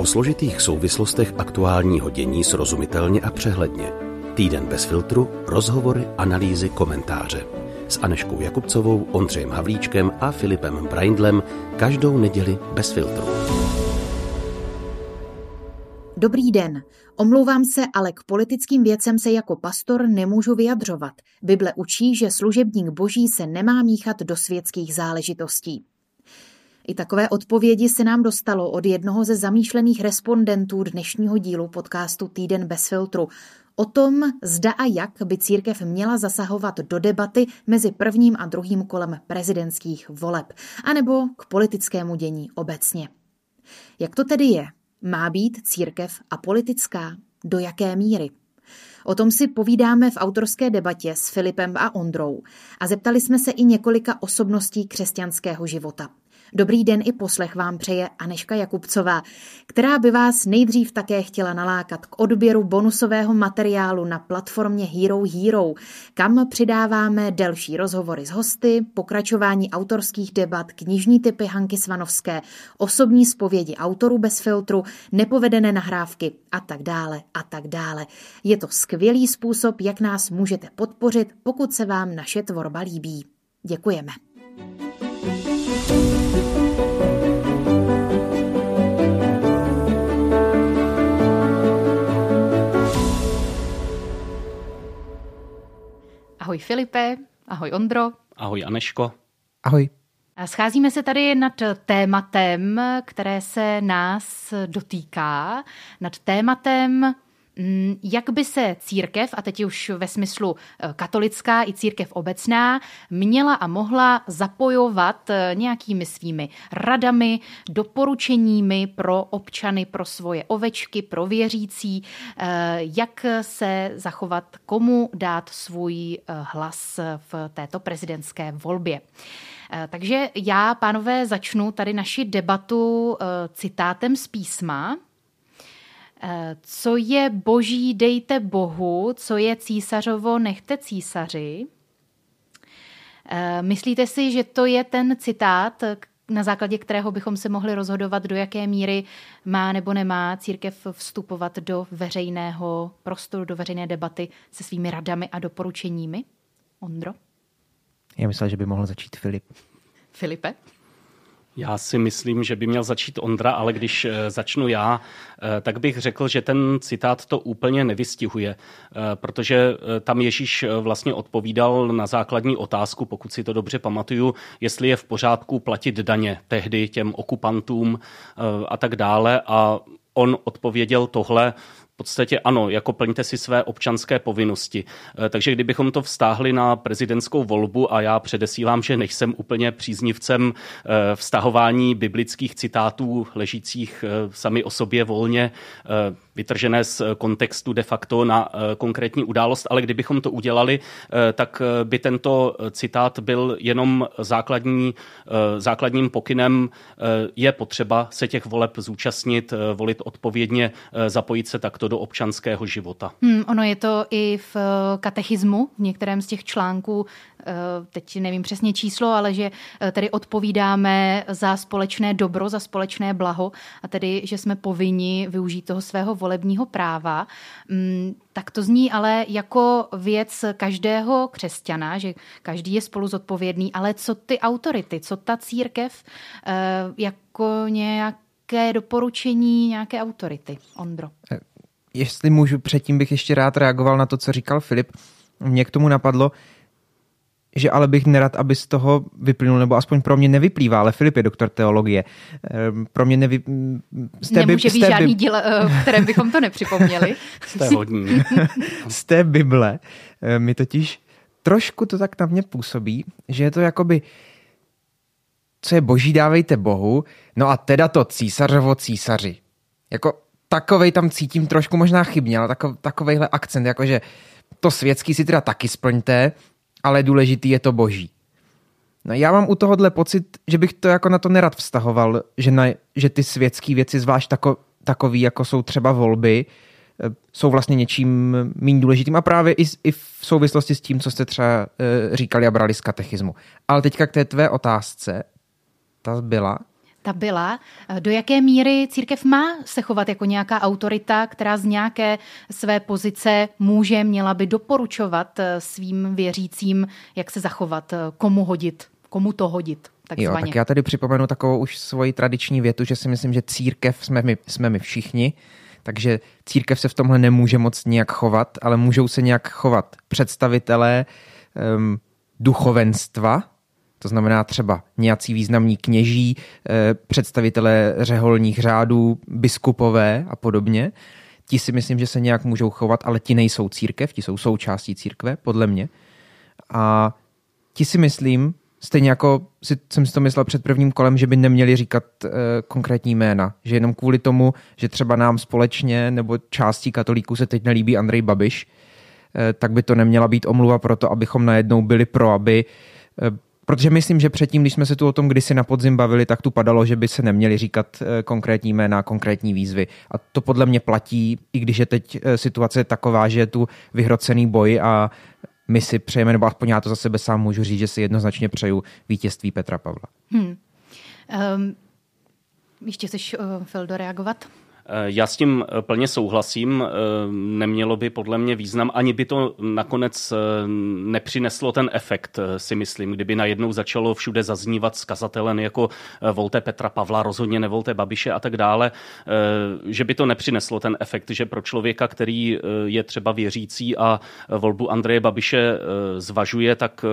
O složitých souvislostech aktuálního dění srozumitelně a přehledně. Týden bez filtru, rozhovory, analýzy, komentáře. S Aneškou Jakubcovou, Ondřejem Havlíčkem a Filipem Braindlem každou neděli bez filtru. Dobrý den. Omlouvám se, ale k politickým věcem se jako pastor nemůžu vyjadřovat. Bible učí, že služebník boží se nemá míchat do světských záležitostí. I takové odpovědi se nám dostalo od jednoho ze zamýšlených respondentů dnešního dílu podcastu Týden bez filtru o tom, zda a jak by církev měla zasahovat do debaty mezi prvním a druhým kolem prezidentských voleb, anebo k politickému dění obecně. Jak to tedy je? Má být církev a politická? Do jaké míry? O tom si povídáme v autorské debatě s Filipem a Ondrou a zeptali jsme se i několika osobností křesťanského života. Dobrý den i poslech vám přeje Aneška Jakubcová, která by vás nejdřív také chtěla nalákat k odběru bonusového materiálu na platformě Hero Hero, kam přidáváme delší rozhovory s hosty, pokračování autorských debat, knižní typy Hanky Svanovské, osobní zpovědi autorů bez filtru, nepovedené nahrávky a tak dále a tak dále. Je to skvělý způsob, jak nás můžete podpořit, pokud se vám naše tvorba líbí. Děkujeme. Ahoj Filipe, ahoj Ondro. Ahoj Aneško. Ahoj. Scházíme se tady nad tématem, které se nás dotýká, nad tématem jak by se církev, a teď už ve smyslu eh, katolická i církev obecná, měla a mohla zapojovat eh, nějakými svými radami, doporučeními pro občany, pro svoje ovečky, pro věřící, eh, jak se zachovat, komu dát svůj hlas v této prezidentské volbě. Takže já, pánové, začnu tady naši debatu citátem z písma, co je boží, dejte Bohu, co je císařovo, nechte císaři. Myslíte si, že to je ten citát, na základě kterého bychom se mohli rozhodovat, do jaké míry má nebo nemá církev vstupovat do veřejného prostoru, do veřejné debaty se svými radami a doporučeními? Ondro? Já myslel, že by mohl začít Filip. Filipe? Já si myslím, že by měl začít Ondra, ale když eh, začnu já, eh, tak bych řekl, že ten citát to úplně nevystihuje, eh, protože tam Ježíš vlastně odpovídal na základní otázku, pokud si to dobře pamatuju, jestli je v pořádku platit daně tehdy těm okupantům a tak dále. A on odpověděl tohle, podstatě ano, jako plňte si své občanské povinnosti. Eh, takže kdybychom to vztáhli na prezidentskou volbu a já předesílám, že nejsem úplně příznivcem eh, vztahování biblických citátů ležících eh, sami o sobě volně, vytržené z kontextu de facto na konkrétní událost, ale kdybychom to udělali, tak by tento citát byl jenom základní, základním pokynem. Je potřeba se těch voleb zúčastnit, volit odpovědně, zapojit se takto do občanského života. Hmm, ono je to i v eh, katechismu, v některém z těch článků, eh, teď nevím přesně číslo, ale že eh, tedy odpovídáme za společné dobro, za společné blaho a tedy, že jsme povinni využít toho svého volebního práva. Hmm, tak to zní ale jako věc každého křesťana, že každý je spolu zodpovědný, ale co ty autority, co ta církev jako nějaké doporučení, nějaké autority? Ondro jestli můžu, předtím bych ještě rád reagoval na to, co říkal Filip. Mě k tomu napadlo, že ale bych nerad, aby z toho vyplynul, nebo aspoň pro mě nevyplývá, ale Filip je doktor teologie. Ehm, pro mě nevy... Z té Nemůže být žádný díl, eh, v kterém bychom to nepřipomněli. z té hodní. z té Bible eh, mi totiž trošku to tak na mě působí, že je to jakoby co je boží, dávejte Bohu, no a teda to císařovo císaři. Jako takovej tam cítím trošku možná chybně, ale takov, takovejhle akcent, jakože to světský si teda taky splňte, ale důležitý je to boží. No já mám u tohohle pocit, že bych to jako na to nerad vztahoval, že, na, že ty světské věci, zvlášť tako, takový, jako jsou třeba volby, eh, jsou vlastně něčím méně důležitým a právě i, i v souvislosti s tím, co jste třeba e, říkali a brali z katechismu. Ale teďka k té tvé otázce, ta byla, ta byla. Do jaké míry církev má se chovat jako nějaká autorita, která z nějaké své pozice může, měla by doporučovat eh, svým věřícím, jak se zachovat, eh, komu hodit, komu to hodit? Takzvaně. Jo, tak já tady připomenu takovou už svoji tradiční větu, že si myslím, že církev jsme my, jsme my všichni, takže církev se v tomhle nemůže moc nějak chovat, ale můžou se nějak chovat představitelé um, duchovenstva, to znamená třeba nějací významní kněží, eh, představitelé řeholních řádů, biskupové a podobně. Ti si myslím, že se nějak můžou chovat, ale ti nejsou církev, ti jsou součástí církve, podle mě. A ti si myslím, stejně jako si, jsem si to myslel před prvním kolem, že by neměli říkat e, konkrétní jména. Že jenom kvůli tomu, že třeba nám společně nebo částí katolíků se teď nelíbí Andrej Babiš, e, tak by to neměla být omluva pro to, abychom najednou byli pro, aby Protože myslím, že předtím, když jsme se tu o tom kdysi na podzim bavili, tak tu padalo, že by se neměli říkat eh, konkrétní jména, konkrétní výzvy. A to podle mě platí, i když je teď eh, situace taková, že je tu vyhrocený boj a my si přejeme, nebo aspoň já to za sebe sám můžu říct, že si jednoznačně přeju vítězství Petra Pavla. Hmm. Um, ještě chceš, uh, Feldo, reagovat? Eh, já s tím eh, plně souhlasím. Eh, nemělo by podle mě význam, ani by to nakonec nepřineslo ten efekt, si myslím, kdyby najednou začalo všude zaznívat skazatelen jako volte Petra Pavla, rozhodně nevolte Babiše a tak dále, že by to nepřineslo ten efekt, že pro člověka, který je třeba věřící a volbu Andreje Babiše zvažuje, tak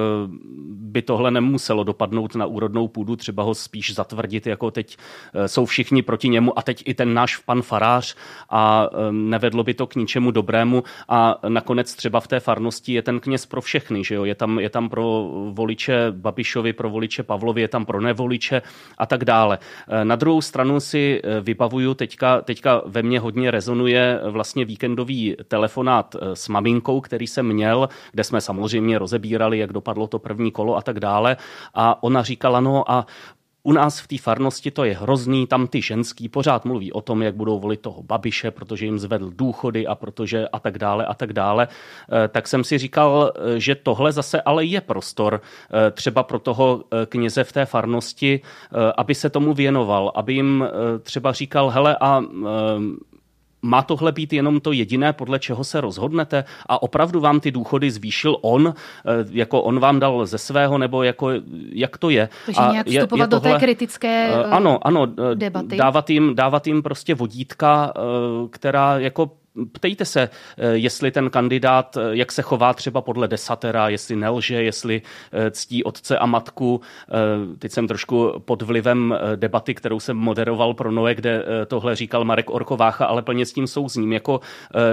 by tohle nemuselo dopadnout na úrodnou půdu, třeba ho spíš zatvrdit, jako teď jsou všichni proti němu a teď i ten náš pan farář a nevedlo by to k ničemu dobrému a nakonec třeba v té farnosti je ten kněz pro všechny, že jo? Je, tam, je tam pro voliče Babišovi, pro voliče Pavlovi, je tam pro nevoliče a tak dále. E, na druhou stranu si e, vybavuju, teďka, teďka ve mně hodně rezonuje vlastně víkendový telefonát e, s maminkou, který jsem měl, kde jsme samozřejmě rozebírali, jak dopadlo to první kolo a tak dále. A ona říkala, no a u nás v té farnosti to je hrozný, tam ty ženský pořád mluví o tom, jak budou volit toho babiše, protože jim zvedl důchody a protože a tak dále a tak dále. Eh, tak jsem si říkal, eh, že tohle zase ale je prostor eh, třeba pro toho kněze v té farnosti, aby se tomu věnoval, aby jim třeba říkal, hele a má tohle být jenom to jediné, podle čeho se rozhodnete a opravdu vám ty důchody zvýšil on, eh, jako on vám dal ze svého, nebo jako, jak to je? Takže a nějak vstupovat je, je tohle, do té kritické uh, ano, ano, debaty. Dávat jim, dávat jim prostě vodítka, která jako ptejte se, eh, jestli ten kandidát, eh, jak se chová třeba podle desatera, jestli nelže, jestli eh, ctí otce a matku. Teď jsem trošku pod vlivem debaty, kterou jsem moderoval pro Noe, kde tohle říkal Marek Orkovácha, ale plně s tím souzním. Jako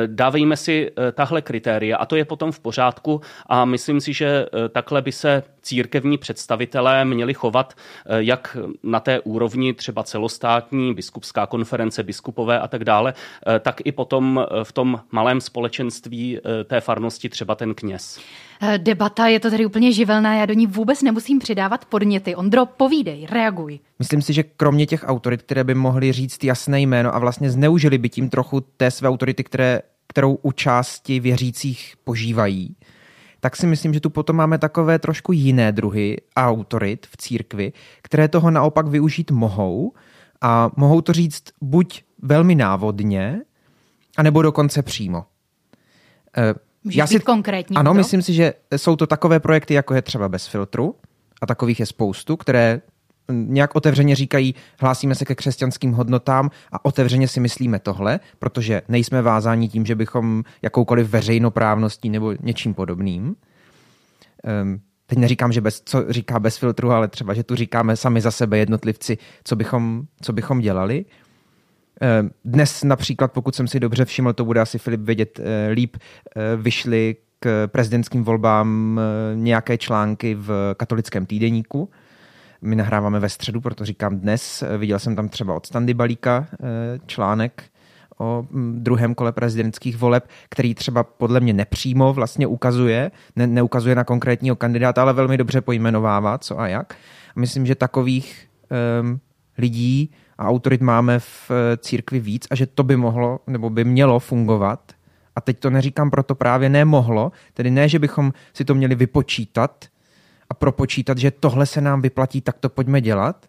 dávejme si tahle kritéria a to je potom v pořádku a myslím si, že takhle by se církevní představitelé měli chovat jak na té úrovni třeba celostátní, biskupská konference, biskupové a tak dále, tak i potom v tom malém společenství eh, té farnosti třeba ten kněz. Eh, debata je to tady úplně živelná, já do ní vůbec nemusím přidávat podněty. Ondro, povídej, reaguj. Myslím si, že kromě těch autorit, které by mohly říct jasné jméno a vlastně zneužili by tím trochu té své autority, které, kterou u části věřících požívají, tak si myslím, že tu potom máme takové trošku jiné druhy autorit v církvi, které toho naopak využít mohou a mohou to říct buď velmi návodně, anebo dokonce přímo. Eh, Může Já si, konkrétní. Ano, kdo? myslím si, že jsou to takové projekty, jako je třeba Bez filtru, a takových je spoustu, které nějak otevřeně říkají, hlásíme se ke křesťanským hodnotám a otevřeně si myslíme tohle, protože nejsme vázáni tím, že bychom jakoukoliv veřejnoprávností nebo něčím podobným. Um, teď neříkám, že bez, co říká bez filtru, ale třeba, že tu říkáme sami za sebe jednotlivci, co bychom, co bychom dělali. Eh, dnes například, pokud jsem si dobře všiml, to bude asi Filip vědět eh, líp, eh, vyšly k prezidentským volbám nějaké články v katolickém týdeníku. My nahráváme ve středu, proto říkám dnes. Viděl jsem tam třeba od Standy Balíka článek o hm, druhém kole prezidentských voleb, který třeba podle mě nepřímo vlastně ukazuje, ne, neukazuje na konkrétního kandidáta, ale velmi dobře pojmenovává co a jak. Myslím, že takových um, lidí a autorit máme v eh, církvi víc a že to by mohlo nebo by mělo fungovat. A teď to neříkám proto právě nemohlo, tedy ne, že bychom si to měli vypočítat a propočítat, že tohle se nám vyplatí, tak to pojďme dělat,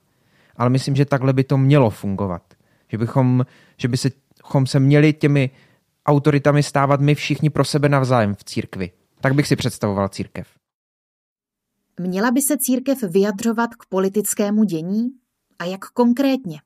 ale myslím, že takhle by to mělo fungovat. Že bychom, že by se, se měli těmi autoritami stávat my všichni pro sebe navzájem v církvi. Tak bych si představoval církev. Měla by se církev vyjadřovat k politickému dění? A jak konkrétně?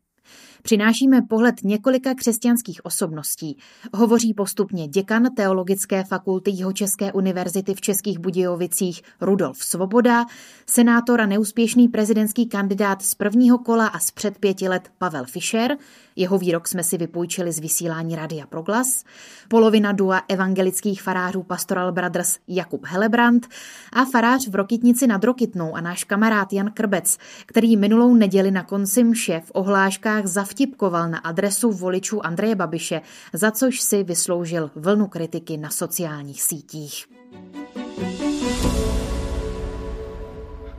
Přinášíme pohled několika křesťanských osobností. Hovoří postupně děkan Teologické fakulty Jihočeské univerzity v Českých Budějovicích Rudolf Svoboda, senátor a neúspěšný prezidentský kandidát z prvního kola a z před pěti let Pavel Fischer, jeho výrok jsme si vypůjčili z vysílání Radia Proglas, polovina dua evangelických farářů Pastoral Brothers Jakub Helebrant a farář v Rokitnici nad Rokitnou a náš kamarád Jan Krbec, který minulou neděli na konci mše v ohláškách zavtipkoval na adresu voličů Andreje Babiše, za což si vysloužil vlnu kritiky na sociálních sítích.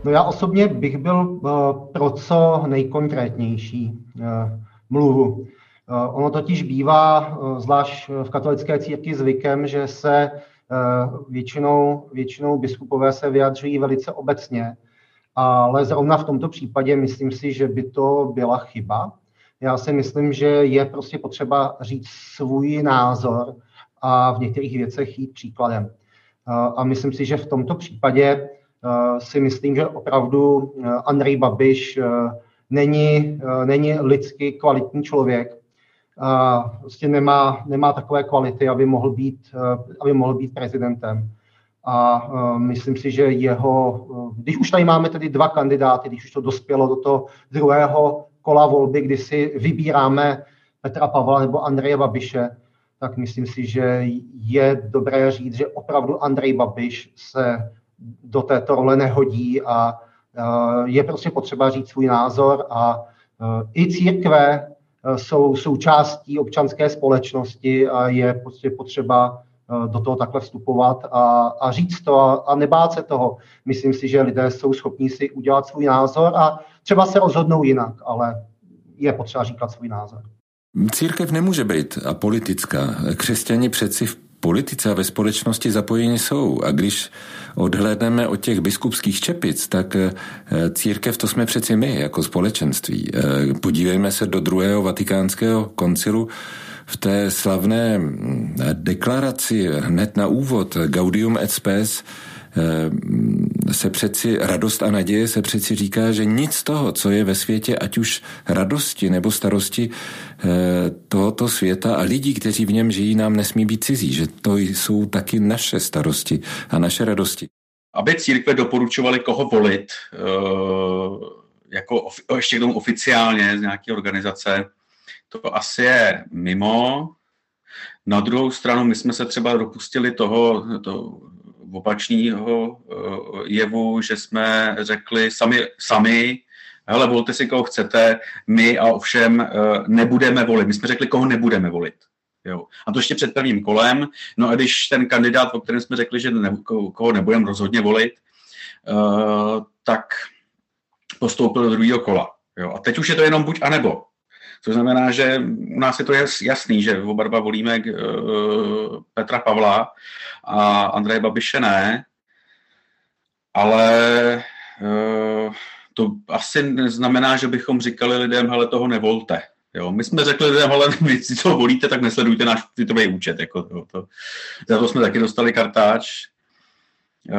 No já osobně bych byl uh, pro co nejkonkrétnější uh, mluvu. Uh, ono totiž bývá, zvlášť v katolické církvi, zvykem, že se většinou, většinou biskupové se vyjadřují velice obecně, ale zrovna v tomto případě myslím si, že by to byla chyba. Já si myslím, že je prostě potřeba říct svůj názor a v některých věcech jít příkladem. A myslím si, že v tomto případě si myslím, že opravdu Andrej Babiš není, není lidsky kvalitní člověk. Prostě nemá, nemá takové kvality, aby mohl být, aby mohl být prezidentem. A myslím si, že jeho, když už tady máme tedy dva kandidáty, když už to dospělo do toho druhého kola volby, kdy si vybíráme Petra Pavla nebo Andreje Babiše, tak myslím si, že je dobré říct, že opravdu Andrej Babiš se do této role nehodí a je prostě potřeba říct svůj názor a i církve jsou součástí občanské společnosti a je prostě potřeba do toho takhle vstupovat a, a říct to a, a nebát se toho. Myslím si, že lidé jsou schopní si udělat svůj názor a třeba se rozhodnou jinak, ale je potřeba říkat svůj názor. Církev nemůže být apolitická. Křesťani přeci v politice a ve společnosti zapojeni jsou. A když odhlédneme od těch biskupských čepic, tak eh, církev to jsme přeci my jako společenství. Eh, podívejme se do druhého vatikánského koncilu, v té slavné hm, deklaraci hned na úvod Gaudium et Spes Eh, se přeci radost a naděje se přeci říká, že nic z toho, co je ve světě, ať už radosti nebo starosti eh, tohoto světa a lidí, kteří v něm žijí, nám nesmí být cizí, že to jsou taky naše starosti a naše radosti. Aby církve doporučovali, koho volit, eh, jako ještě tomu oficiálně z nějaké organizace, to asi je mimo. Na druhou stranu, my jsme se třeba dopustili toho, to opačného eh, jevu, že jsme řekli sami, sami hele, volte si, koho chcete, my a ovšem eh, nebudeme volit. My jsme řekli, koho nebudeme volit. Jo. A to ještě před prvním kolem. No a když ten kandidát, o kterém jsme řekli, že ne, koho nebudeme rozhodně volit, uh, tak postoupil do druhého kola. Jo. A teď už je to jenom buď a nebo. Což znamená, že u nás je to jasný, že oba dva volíme uh, Petra Pavla a Andreje Babiše ne, ale uh, to asi neznamená, že bychom říkali lidem, hele, toho nevolte. Jo, my jsme řekli lidem, ale vy si to volíte, tak nesledujte náš twitterový účet. Jako to, to. Za to jsme taky dostali kartáč, uh,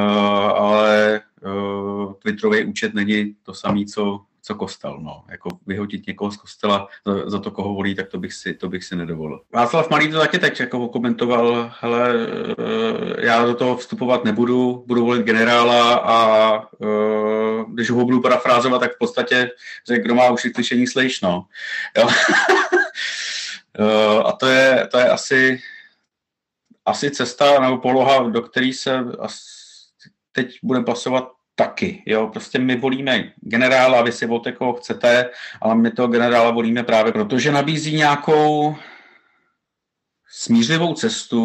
ale uh, twitterový účet není to samé, co co kostel, no. Jako vyhodit někoho z kostela za, za to, koho volí, tak to bych si, to bych si nedovolil. Václav Malý to taky teď jako komentoval, hele, eh, já do toho vstupovat nebudu, budu volit generála a eh, když ho budu parafrázovat, tak v podstatě řekl, kdo má uši slyšení, slyš, no. Jo. Eh, a to je, to je asi, asi cesta nebo poloha, do které se teď bude pasovat taky. Jo? Prostě my volíme generála, vy si volte, koho chcete, ale my toho generála volíme právě proto, že nabízí nějakou smířlivou cestu,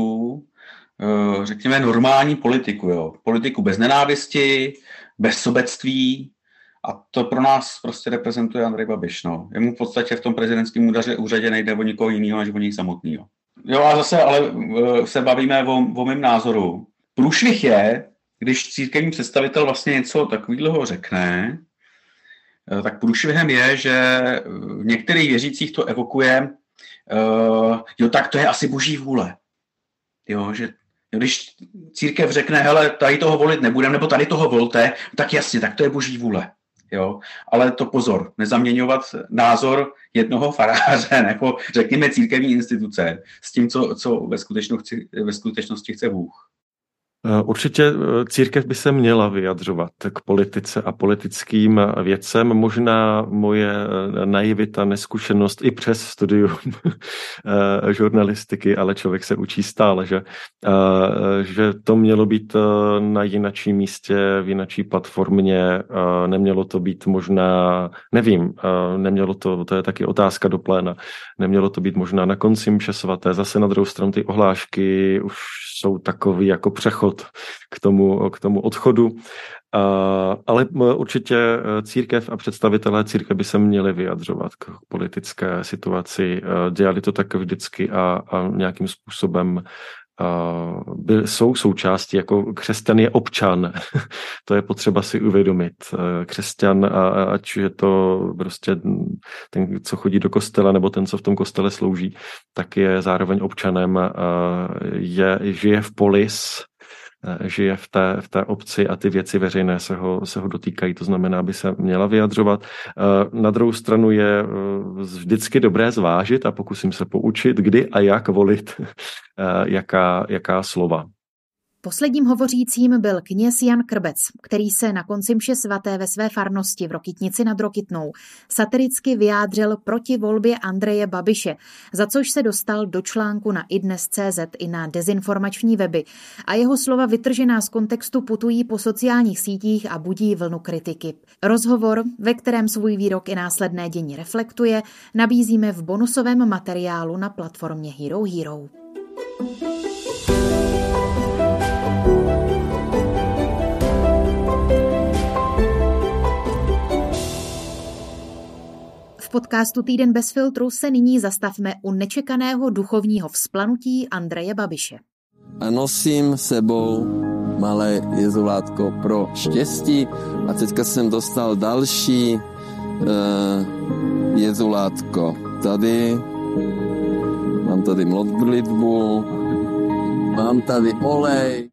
eh, řekněme, normální politiku. Jo? Politiku bez nenávisti, bez sobectví, a to pro nás prostě reprezentuje Andrej Babiš. No. Jemu v podstatě v tom prezidentském úřadě nejde o nikoho jiného, než o nich samotného. Jo a zase ale eh, se bavíme o, o mém názoru. Průšvih je, když církevní představitel vlastně něco takového řekne, tak průšvihem je, že v některých věřících to evokuje, jo, tak to je asi boží vůle. Jo, že když církev řekne, hele, tady toho volit nebudeme, nebo tady toho volte, tak jasně, tak to je boží vůle. Jo? Ale to pozor, nezaměňovat názor jednoho faráře nebo řekněme církevní instituce s tím, co, co ve, skutečnosti, ve skutečnosti chce Bůh. Eh, určitě eh, církev by se měla vyjadřovat k politice a politickým věcem. Možná moje eh, naivita, neskušenost i přes studium žurnalistiky, ale člověk se učí stále, že, že to mělo být na jinačí místě, v jinačí platformě, nemělo to být možná, nevím, nemělo to, to je taky otázka do pléna, nemělo to být možná na konci mše svaté, zase na druhou stranu ty ohlášky už jsou takový jako přechod k tomu, k tomu odchodu. Ale určitě e, církev a představitelé církve by se měli vyjadřovat k politické situaci. E, dělali to tak vždycky a, a nějakým způsobem byl, jsou součástí, jako křesťan je občan. to je potřeba si uvědomit. Křesťan, a, ať je to prostě ten, co chodí do kostela, nebo ten, co v tom kostele slouží, tak je zároveň občanem, je, žije v polis, žije v té, v té obci a ty věci veřejné se ho, se ho dotýkají, to znamená, aby se měla vyjadřovat. E, na druhou stranu je vždycky dobré zvážit a pokusím se poučit, kdy a jak volit Eh, jaká, jaká slova. Posledním hovořícím byl kněz Jan Krbec, který se na konci mše svaté ve své farnosti v Rokitnici nad Rokitnou satiricky vyjádřil proti volbě Andreje Babiše, za což se dostal do článku na idnes.cz i na dezinformační weby a jeho slova vytržená z kontextu putují po sociálních sítích a budí vlnu kritiky. Rozhovor, ve kterém svůj výrok i následné dění reflektuje, nabízíme v bonusovém materiálu na platformě Hero Hero. V podcastu Týden bez filtru se nyní zastavme u nečekaného duchovního vzplanutí Andreje Babiše. A nosím sebou malé jezulátko pro štěstí a teďka jsem dostal další uh, jezulátko. Tady mám tady modlitbu, mám tady olej.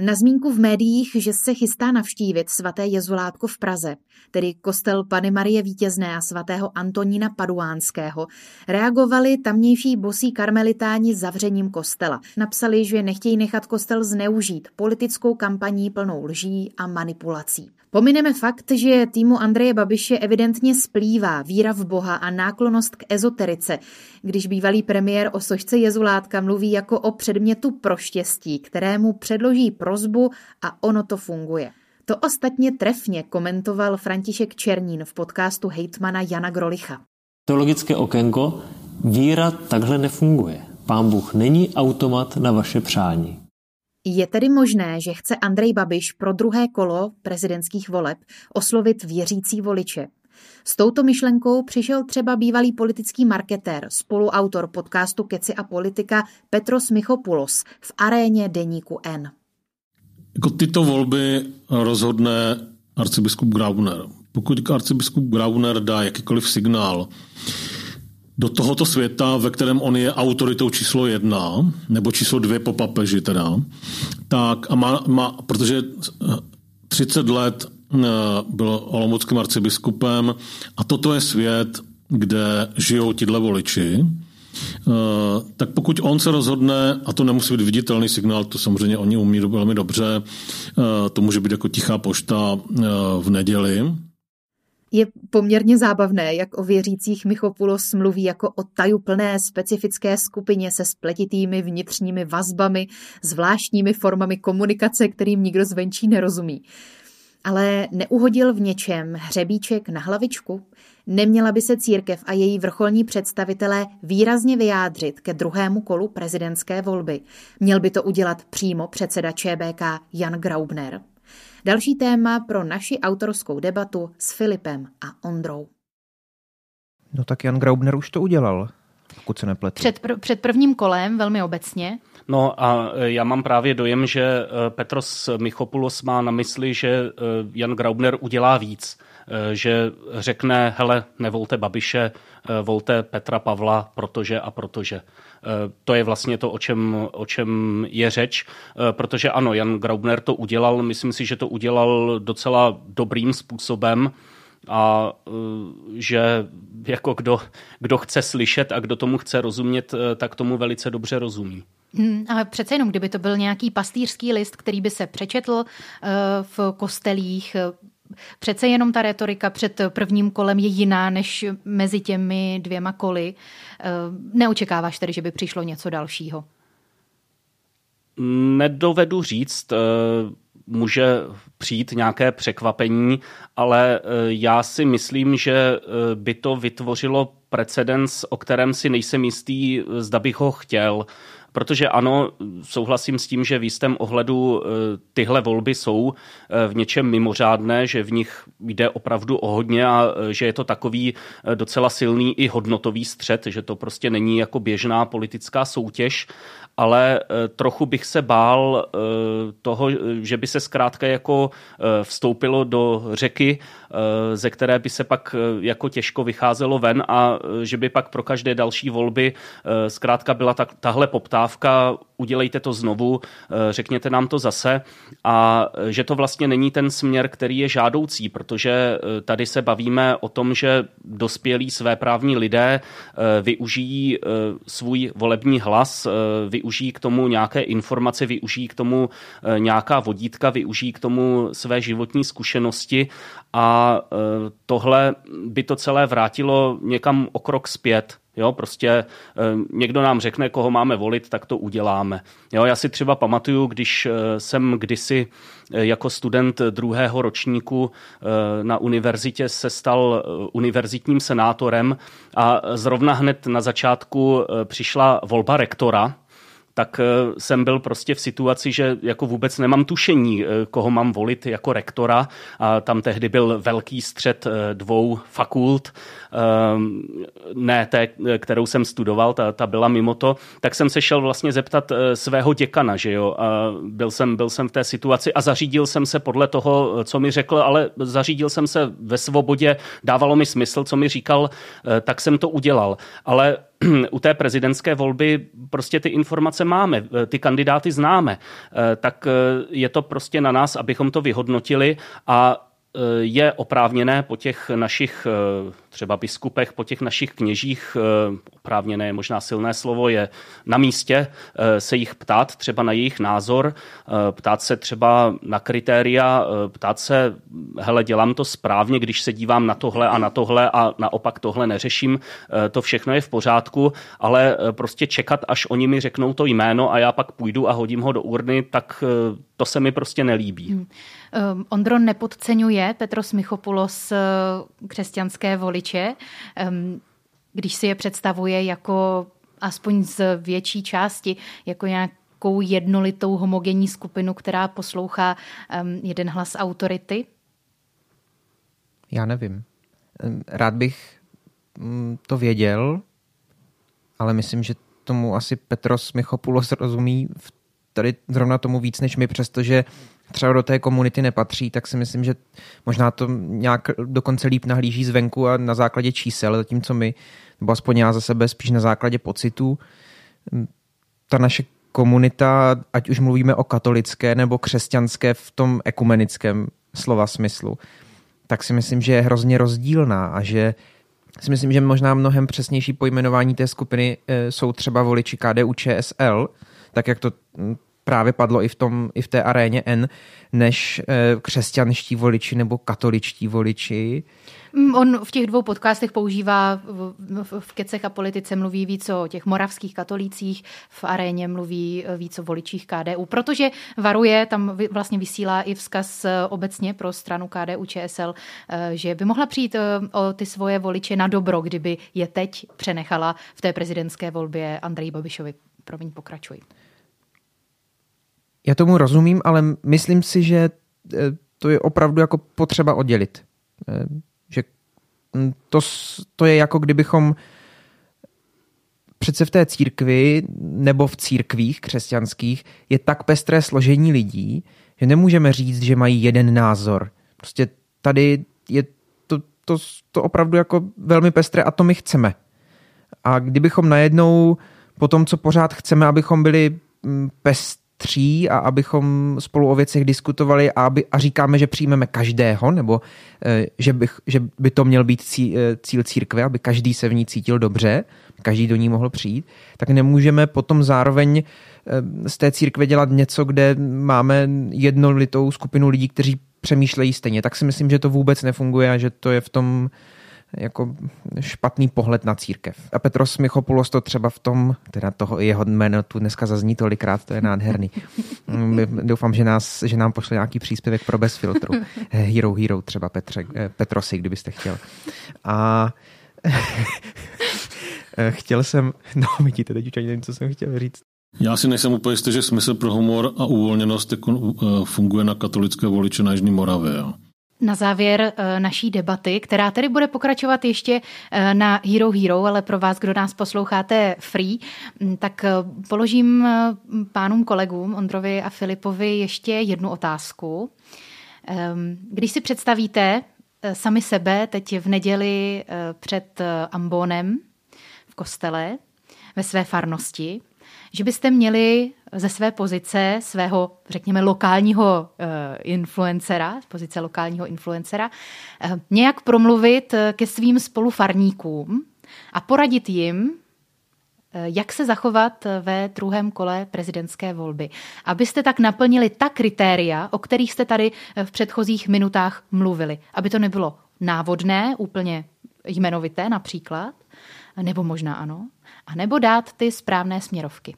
Na zmínku v médiích, že se chystá navštívit svaté Jezulátko v Praze, tedy kostel Pany Marie Vítězné a svatého Antonína Paduánského, reagovali tamnější bosí karmelitáni zavřením kostela. Napsali, že nechtějí nechat kostel zneužít politickou kampaní plnou lží a manipulací. Pomineme fakt, že týmu Andreje Babiše evidentně splývá víra v Boha a náklonost k ezoterice, když bývalý premiér o sošce Jezulátka mluví jako o předmětu pro štěstí, kterému předloží prozbu a ono to funguje. To ostatně trefně komentoval František Černín v podcastu hejtmana Jana Grolicha. Teologické okénko, víra takhle nefunguje. Pán Bůh není automat na vaše přání. Je tedy možné, že chce Andrej Babiš pro druhé kolo prezidentských voleb oslovit věřící voliče. S touto myšlenkou přišel třeba bývalý politický marketér, spoluautor podcastu Keci a politika Petros Michopoulos v aréně deníku N. Jako tyto volby rozhodne arcibiskup Grauner. Pokud arcibiskup Grauner dá jakýkoliv signál, do tohoto světa, ve kterém on je autoritou číslo jedna, nebo číslo dvě po papeži teda, tak a má, má protože 30 let eh, byl olomouckým arcibiskupem a toto je svět, kde žijou tyhle voliči, eh, tak pokud on se rozhodne, a to nemusí být viditelný signál, to samozřejmě oni umí velmi dobře, eh, to může být jako tichá pošta v neděli, je poměrně zábavné, jak o věřících Michopulos mluví jako o tajuplné specifické skupině se spletitými vnitřními vazbami, zvláštními formami komunikace, kterým nikdo zvenčí nerozumí. Ale neuhodil v něčem hřebíček na hlavičku? Neměla by se církev a její vrcholní představitelé výrazně vyjádřit ke druhému kolu prezidentské volby? Měl by to udělat přímo předseda ČBK Jan Graubner? Další téma pro naši autorskou debatu s Filipem a Ondrou. No tak Jan Graubner už to udělal, pokud se nepletu. Před, pr- před prvním kolem, velmi obecně. No a e, já mám právě dojem, že e, Petros Michopoulos má na mysli, že e, Jan Graubner udělá víc že řekne, hele, nevolte Babiše, volte Petra Pavla, protože a protože. To je vlastně to, o čem, o čem je řeč, protože ano, Jan Graubner to udělal, myslím si, že to udělal docela dobrým způsobem, a že jako kdo, kdo chce slyšet a kdo tomu chce rozumět, tak tomu velice dobře rozumí. Hmm, ale přece jenom, kdyby to byl nějaký pastýřský list, který by se přečetl uh, v kostelích, přece jenom ta retorika před prvním kolem je jiná než mezi těmi dvěma koly. Uh, neočekáváš tedy, že by přišlo něco dalšího? Nedovedu říct. Může přijít nějaké překvapení, ale já si myslím, že by to vytvořilo precedens, o kterém si nejsem jistý, zda bych ho chtěl. Protože ano, souhlasím s tím, že v jistém ohledu eh, tyhle volby jsou eh, v něčem mimořádné, že v nich jde opravdu o hodně a eh, že je to takový docela silný i hodnotový střed, že to prostě není jako běžná politická soutěž ale eh, trochu bych se bál eh, toho, že by se zkrátka jako eh, vstoupilo do řeky, ze které by se pak jako těžko vycházelo ven a že by pak pro každé další volby zkrátka byla ta, tahle poptávka udělejte to znovu, řekněte nám to zase. A že to vlastně není ten směr, který je žádoucí, protože tady se bavíme o tom, že dospělí své právní lidé využijí svůj volební hlas, využijí k tomu nějaké informace, využijí k tomu nějaká vodítka, využijí k tomu své životní zkušenosti a tohle by to celé vrátilo někam o krok zpět. Jo, prostě eh, někdo nám řekne, koho máme volit, tak to uděláme. Jo, já si třeba pamatuju, když eh, jsem kdysi eh, jako student druhého ročníku na univerzitě se stal univerzitním senátorem a zrovna hned na začátku přišla volba rektora tak eh, jsem byl prostě v situaci, že jako vůbec nemám tušení, eh, koho mám volit jako rektora. A tam tehdy byl velký střed eh, dvou fakult, ne té, kterou jsem studoval, ta, ta byla mimo to, tak jsem se šel vlastně zeptat svého děkana, že jo. A byl jsem, byl jsem v té situaci a zařídil jsem se podle toho, co mi řekl, ale zařídil jsem se ve svobodě, dávalo mi smysl, co mi říkal, tak jsem to udělal. Ale u té prezidentské volby prostě ty informace máme, ty kandidáty známe, eh, tak eh, je to prostě na nás, abychom to vyhodnotili a je oprávněné po těch našich eh, třeba biskupech, po těch našich kněžích, eh, oprávněné je možná silné slovo, je na místě se jich ptát třeba na jejich názor, ptát se třeba na kritéria, ptát se, hele, dělám to správně, když se dívám na tohle a na tohle a naopak tohle neřeším, to všechno je v pořádku, ale prostě čekat, až oni mi řeknou to jméno a já pak půjdu a hodím ho do urny, tak to se mi prostě nelíbí. Hmm. Um, Ondro nepodceňuje Petros Michopoulos uh, křesťanské voliče, um, když si je představuje jako aspoň z větší části, jako nějakou jednolitou homogenní skupinu, která poslouchá um, jeden hlas autority? Já nevím. Rád bych mm, to věděl, ale myslím, že tomu asi Petros Michopoulos rozumí v tady zrovna tomu víc než my, přestože třeba do té komunity nepatří, tak si myslím, že možná to nějak dokonce líp nahlíží zvenku a na základě čísel, zatímco my, nebo aspoň já za sebe spíš na základě pocitů. Ta naše komunita, ať už mluvíme o katolické nebo křesťanské v tom ekumenickém slova smyslu, tak si myslím, že je hrozně rozdílná a že si myslím, že možná mnohem přesnější pojmenování té skupiny e, jsou třeba voliči KDU ČSL, tak jak to právě padlo i v, tom, i v té aréně N, než eh, křesťanští voliči nebo katoličtí voliči. Mm, on v těch dvou podcastech používá v, Kecech a politice mluví víc o těch moravských katolících, v aréně mluví eh, víc o voličích KDU, protože varuje, tam vlastně vysílá i vzkaz eh, obecně pro stranu KDU ČSL, že by mohla přijít o ty svoje voliče na dobro, kdyby je teď přenechala v té prezidentské volbě Andrej Babišovi. Promiň, pokračuj. Já tomu rozumím, ale myslím si, že eh, to je opravdu jako potřeba oddělit. Eh, že hm, to, to je jako kdybychom přece v té církvi nebo v církvích křesťanských je tak pestré složení lidí, že nemůžeme říct, že mají jeden názor. Prostě tady je to, to opravdu jako velmi pestré a to my chceme. A kdybychom najednou po tom, co pořád chceme, abychom byli mm, pestří a abychom spolu o věcech diskutovali a, aby, a říkáme, že přijmeme každého, nebo eh, že, bych, že by to měl být eh, cíl církve, aby každý se v ní cítil dobře, každý do ní mohl přijít, tak nemůžeme potom zároveň eh, z té církve dělat něco, kde máme jednolitou skupinu lidí, kteří přemýšlejí stejně. Tak si myslím, že to vůbec nefunguje a že to je v tom jako špatný pohled na církev. A Petros Michopoulos to třeba v tom, teda toho jeho jméno tu dneska zazní tolikrát, to je nádherný. Doufám, že, nás, že nám pošle nějaký příspěvek pro bez filtru. Hero Hero třeba Petře, eh, Petrosi, kdybyste chtěl. A chtěl jsem, no vidíte, teď už ani nevím, co jsem chtěl říct. Já si nejsem úplně jistý, že smysl pro humor a uvolněnost jako, eh, funguje na katolické voliče na Jižní Moravě. Jo. Na závěr eh, naší debaty, která tedy bude pokračovat ještě eh, na Hero Hero, ale pro vás, kdo nás posloucháte free, mm, tak položím pánům kolegům, Ondrovi a Filipovi, ještě jednu otázku. Ehm, když si představíte sami sebe teď v neděli před Ambonem v kostele ve své farnosti, že byste měli ze své pozice svého, řekněme, lokálního uh, influencera, z pozice lokálního influencera, uh, nějak promluvit eh, ke svým spolufarníkům a poradit jim, jak se zachovat ve druhém kole prezidentské volby. Abyste tak naplnili ta kritéria, o kterých jste tady v předchozích minutách mluvili. Aby to nebylo návodné, úplně jmenovité například, nebo možná ano, a nebo dát ty správné směrovky.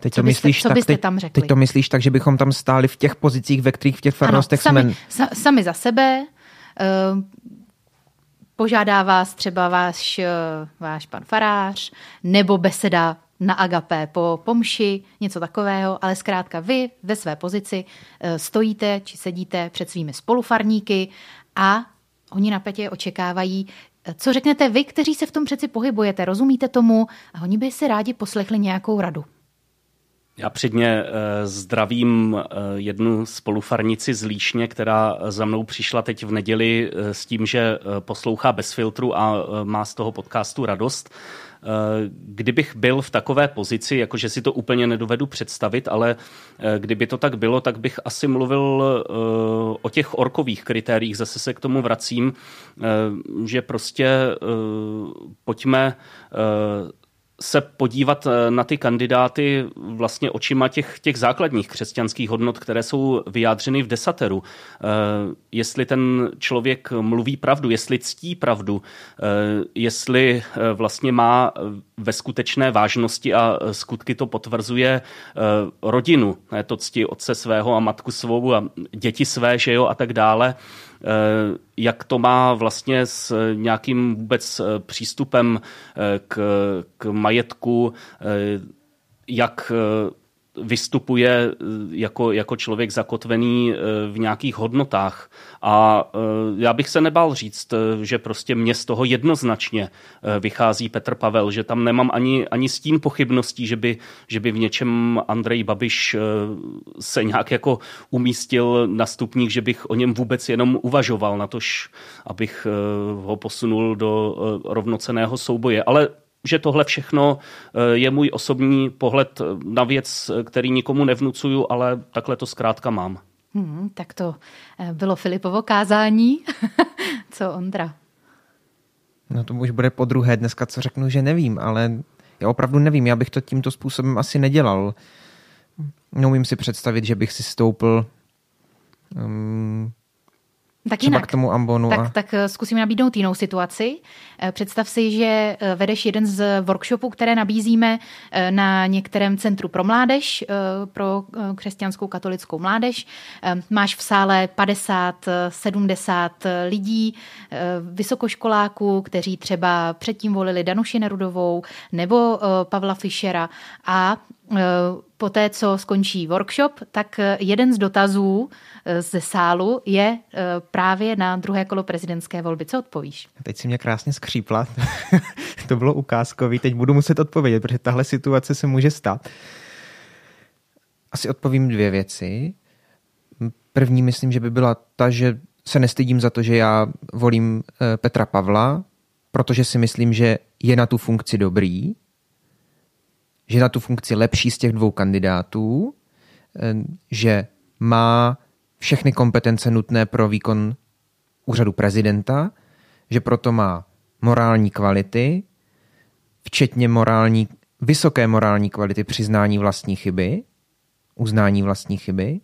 Teď to, myslíš byste, tak, byste teď, tam řekli? teď to myslíš tak, že bychom tam stáli v těch pozicích, ve kterých v těch farnostech ano, sami, jsme... Sa, sami za sebe. Uh, požádá vás třeba váš, uh, váš pan farář, nebo beseda na agapé po pomši, něco takového, ale zkrátka vy ve své pozici uh, stojíte či sedíte před svými spolufarníky a oni napětě očekávají, co řeknete vy, kteří se v tom přeci pohybujete, rozumíte tomu a oni by si rádi poslechli nějakou radu. Já předně eh, zdravím eh, jednu spolufarnici z Líšně, která za mnou přišla teď v neděli eh, s tím, že poslouchá bez filtru a má z toho podcastu radost. Kdybych byl v takové pozici, jakože si to úplně nedovedu představit, ale kdyby to tak bylo, tak bych asi mluvil o těch orkových kritériích. Zase se k tomu vracím, že prostě pojďme se podívat eh, na ty kandidáty vlastně očima těch, těch základních křesťanských hodnot, které jsou vyjádřeny v desateru. Eh, jestli ten člověk mluví pravdu, jestli ctí pravdu, eh, jestli vlastně má ve skutečné vážnosti a skutky to potvrzuje rodinu, to ctí otce svého a matku svou a děti své, že jo, a tak dále jak to má vlastně s nějakým vůbec eh, přístupem eh, k, k majetku, jak vystupuje eh, jako, jako člověk zakotvený eh, v nějakých hodnotách. A eh, já bych se nebál říct, že prostě mě z toho jednoznačně vychází Petr Pavel, že tam nemám ani, ani stín pochybností, že by, že by v něčem Andrej Babiš se nějak jako umístil na stupních, že bych o něm vůbec jenom uvažoval, na tož, abych ho posunul do rovnoceného souboje. Ale že tohle všechno eh, je můj osobní pohled na věc, který nikomu nevnucuju, ale takhle to zkrátka mám. Hmm, tak to eh, bylo Filipovo kázání. co Ondra? No to už bude po druhé dneska, co řeknu, že nevím, ale já opravdu nevím, já bych to tímto způsobem asi nedělal. Neumím si představit, že bych si stoupil um, tak Třeba jinak. k tomu ambonu. Tak, a... tak eh, zkusím nabídnout jinou situaci. Eh, představ si, že eh, vedeš jeden z workshopů, které nabízíme na některém centru pro mládež, pro křesťanskou katolickou mládež. Máš v sále 50, 70 lidí, vysokoškoláků, kteří třeba předtím volili Danuši Nerudovou nebo Pavla Fischera a poté, co skončí workshop, tak jeden z dotazů eh, ze sálu je eh, právě na druhé kolo prezidentské volby. Co odpovíš? Teď si mě krásně skřípla. to bylo ukázkový. Teď budu muset odpovědět, protože tahle situace se může stát. Asi odpovím dvě věci. První myslím, že by byla ta, že se nestydím za to, že já volím eh, Petra Pavla, protože si myslím, že je na tu funkci dobrý, že na tu funkci lepší z těch dvou kandidátů, eh, že má všechny kompetence nutné pro výkon úřadu prezidenta, že proto má morální kvality, včetně morální, vysoké morální kvality přiznání vlastní chyby, uznání vlastní chyby,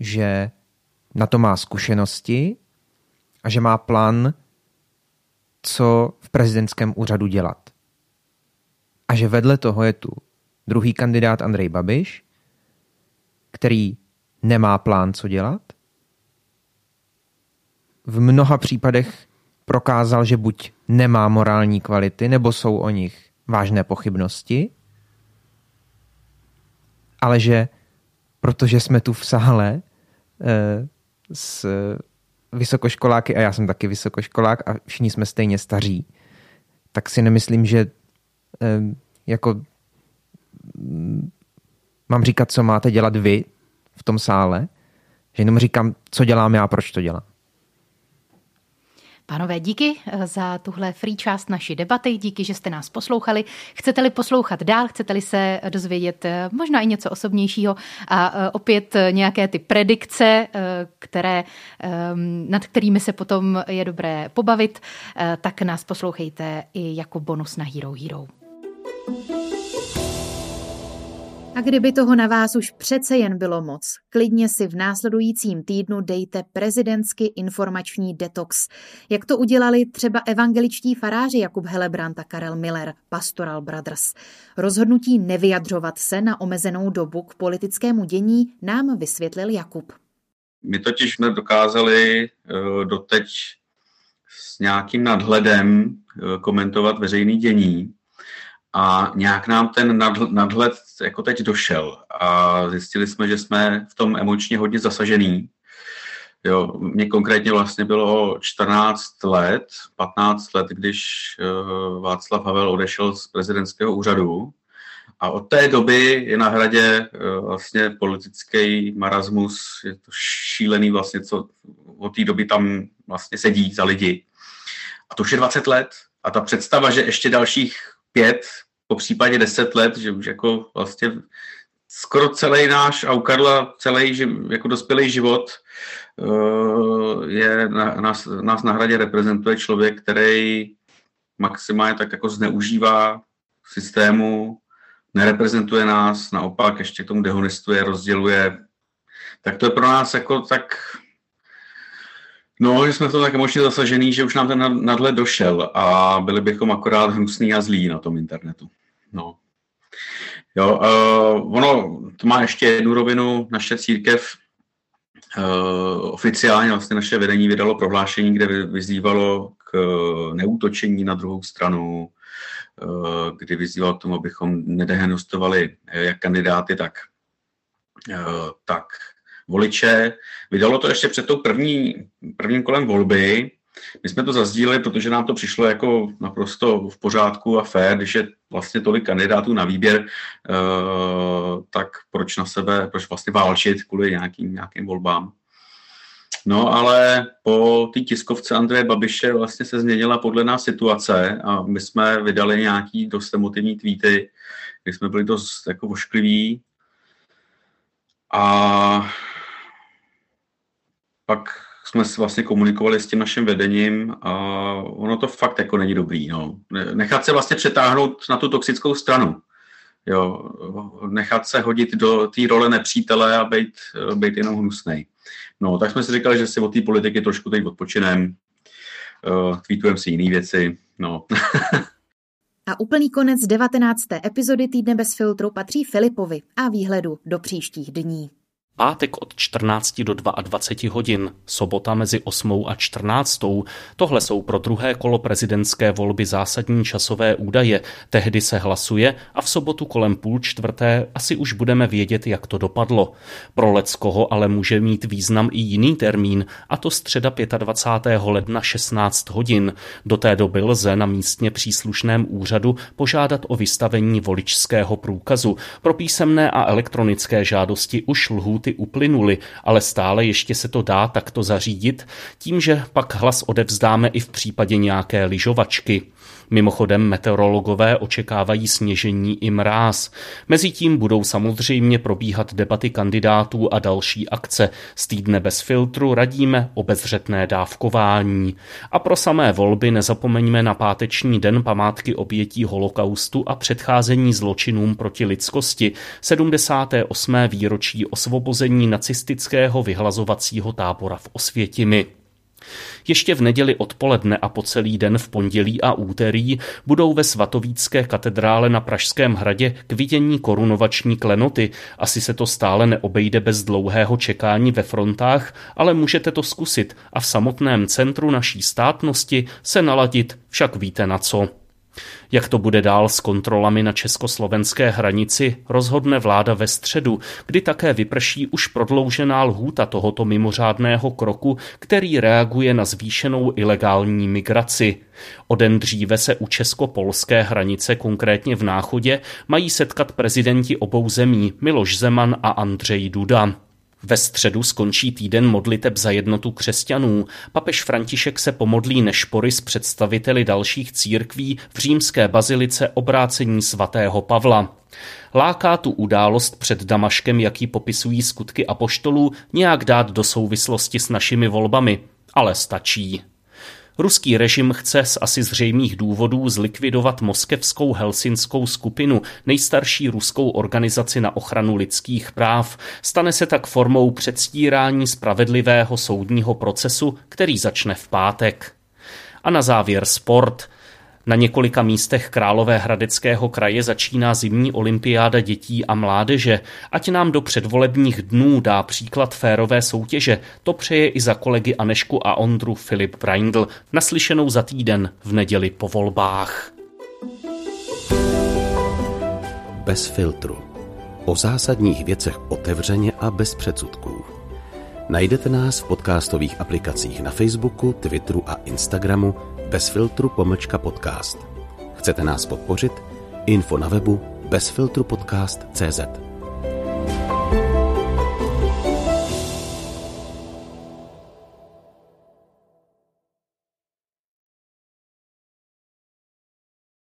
že na to má zkušenosti a že má plán, co v prezidentském úřadu dělat. A že vedle toho je tu druhý kandidát Andrej Babiš, který nemá plán, co dělat. V mnoha případech prokázal, že buď nemá morální kvality, nebo jsou o nich vážné pochybnosti, ale že protože jsme tu v sále eh, s vysokoškoláky, a já jsem taky vysokoškolák a všichni jsme stejně staří, tak si nemyslím, že jako mm, mám říkat, co máte dělat vy v tom sále, že jenom říkám, co dělám já, proč to dělám. Pánové, díky eh, za tuhle free část naší debaty, díky, že jste nás poslouchali. Chcete-li poslouchat dál, chcete-li se dozvědět eh, možná i něco osobnějšího a eh, opět nějaké ty predikce, které, ehm, nad kterými se potom je dobré pobavit, tak nás poslouchejte i jako bonus na Hero Hero. A kdyby toho na vás už přece jen bylo moc, klidně si v následujícím týdnu dejte prezidentský informační detox. Jak to udělali třeba evangeličtí faráři Jakub Helebrant a Karel Miller, Pastoral Brothers. Rozhodnutí nevyjadřovat se na omezenou dobu k politickému dění nám vysvětlil Jakub. My totiž jsme dokázali uh, doteď s nějakým nadhledem uh, komentovat veřejný dění, a nějak nám ten nadhled jako teď došel a zjistili jsme, že jsme v tom emočně hodně zasažený. Jo, mně konkrétně vlastně bylo 14 let, 15 let, když uh, Václav Havel odešel z prezidentského úřadu a od té doby je na hradě uh, vlastně politický marasmus, je to šílený vlastně, co od té doby tam vlastně sedí za lidi. A to už je 20 let a ta představa, že ještě dalších pět, po případě deset let, že už jako vlastně skoro celý náš a u Karla celý jako dospělý život uh, je nás, nás na hradě reprezentuje člověk, který maximálně tak jako zneužívá systému, nereprezentuje nás, naopak ještě k tomu dehonestuje, rozděluje. Tak to je pro nás jako tak No, že jsme to tak emočně zasažený, že už nám ten nadhled došel a byli bychom akorát hnusný a zlí na tom internetu. No. Jo, uh, ono to má ještě jednu rovinu. Naše církev uh, oficiálně vlastně naše vedení vydalo prohlášení, kde vyzývalo k neútočení na druhou stranu, uh, kdy vyzývalo k tomu, abychom nedehenostovali jak kandidáty, tak, uh, tak voliče. Vydalo to ještě před tou první, prvním kolem volby. My jsme to zazdíleli, protože nám to přišlo jako naprosto v pořádku a fér, když je vlastně tolik kandidátů na výběr, uh, tak proč na sebe, proč vlastně válčit kvůli nějakým, nějakým volbám. No ale po té tiskovce Andreje Babiše vlastně se změnila podle nás situace a my jsme vydali nějaký dost emotivní tweety, kdy jsme byli dost jako voškliví a pak jsme vlastně komunikovali s tím naším vedením a ono to fakt jako není dobrý. No. Nechat se vlastně přetáhnout na tu toxickou stranu. Jo, nechat se hodit do té role nepřítele a být, být jenom hnusnej. No, tak jsme si říkali, že si od té politiky trošku teď odpočinem, uh, tweetujeme si jiné věci, no. a úplný konec 19. epizody Týdne bez filtru patří Filipovi a výhledu do příštích dní pátek od 14 do 22 hodin, sobota mezi 8 a 14. Tohle jsou pro druhé kolo prezidentské volby zásadní časové údaje. Tehdy se hlasuje a v sobotu kolem půl čtvrté asi už budeme vědět, jak to dopadlo. Pro Leckoho ale může mít význam i jiný termín, a to středa 25. ledna 16 hodin. Do té doby lze na místně příslušném úřadu požádat o vystavení voličského průkazu. Pro písemné a elektronické žádosti už lhůt minuty uplynuly, ale stále ještě se to dá takto zařídit, tím, že pak hlas odevzdáme i v případě nějaké lyžovačky. Mimochodem meteorologové očekávají sněžení i mráz. Mezitím budou samozřejmě probíhat debaty kandidátů a další akce. Z týdne bez filtru radíme o bezřetné dávkování. A pro samé volby nezapomeňme na páteční den památky obětí holokaustu a předcházení zločinům proti lidskosti, 78. výročí osvobození nacistického vyhlazovacího tábora v Osvětimi. Ještě v neděli odpoledne a po celý den v pondělí a úterý budou ve svatovícké katedrále na Pražském hradě k vidění korunovační klenoty. Asi se to stále neobejde bez dlouhého čekání ve frontách, ale můžete to zkusit a v samotném centru naší státnosti se naladit, však víte na co. Jak to bude dál s kontrolami na československé hranici, rozhodne vláda ve středu, kdy také vyprší už prodloužená lhůta tohoto mimořádného kroku, který reaguje na zvýšenou ilegální migraci. O den dříve se u česko-polské hranice, konkrétně v Náchodě, mají setkat prezidenti obou zemí Miloš Zeman a Andřej Duda. Ve středu skončí týden modliteb za jednotu křesťanů. Papež František se pomodlí nešpory s představiteli dalších církví v římské bazilice obrácení svatého Pavla. Láká tu událost před Damaškem, jaký popisují skutky apoštolů, nějak dát do souvislosti s našimi volbami. Ale stačí. Ruský režim chce z asi zřejmých důvodů zlikvidovat moskevskou helsinskou skupinu, nejstarší ruskou organizaci na ochranu lidských práv. Stane se tak formou předstírání spravedlivého soudního procesu, který začne v pátek. A na závěr sport – na několika místech Královéhradeckého kraje začíná zimní olympiáda dětí a mládeže. Ať nám do předvolebních dnů dá příklad férové soutěže, to přeje i za kolegy Anešku a Ondru Filip Braindl, naslyšenou za týden v neděli po volbách. Bez filtru. O zásadních věcech otevřeně a bez předsudků. Najdete nás v podcastových aplikacích na Facebooku, Twitteru a Instagramu bez filtru pomlčka podcast. Chcete nás podpořit? Info na webu bezfiltrupodcast.cz.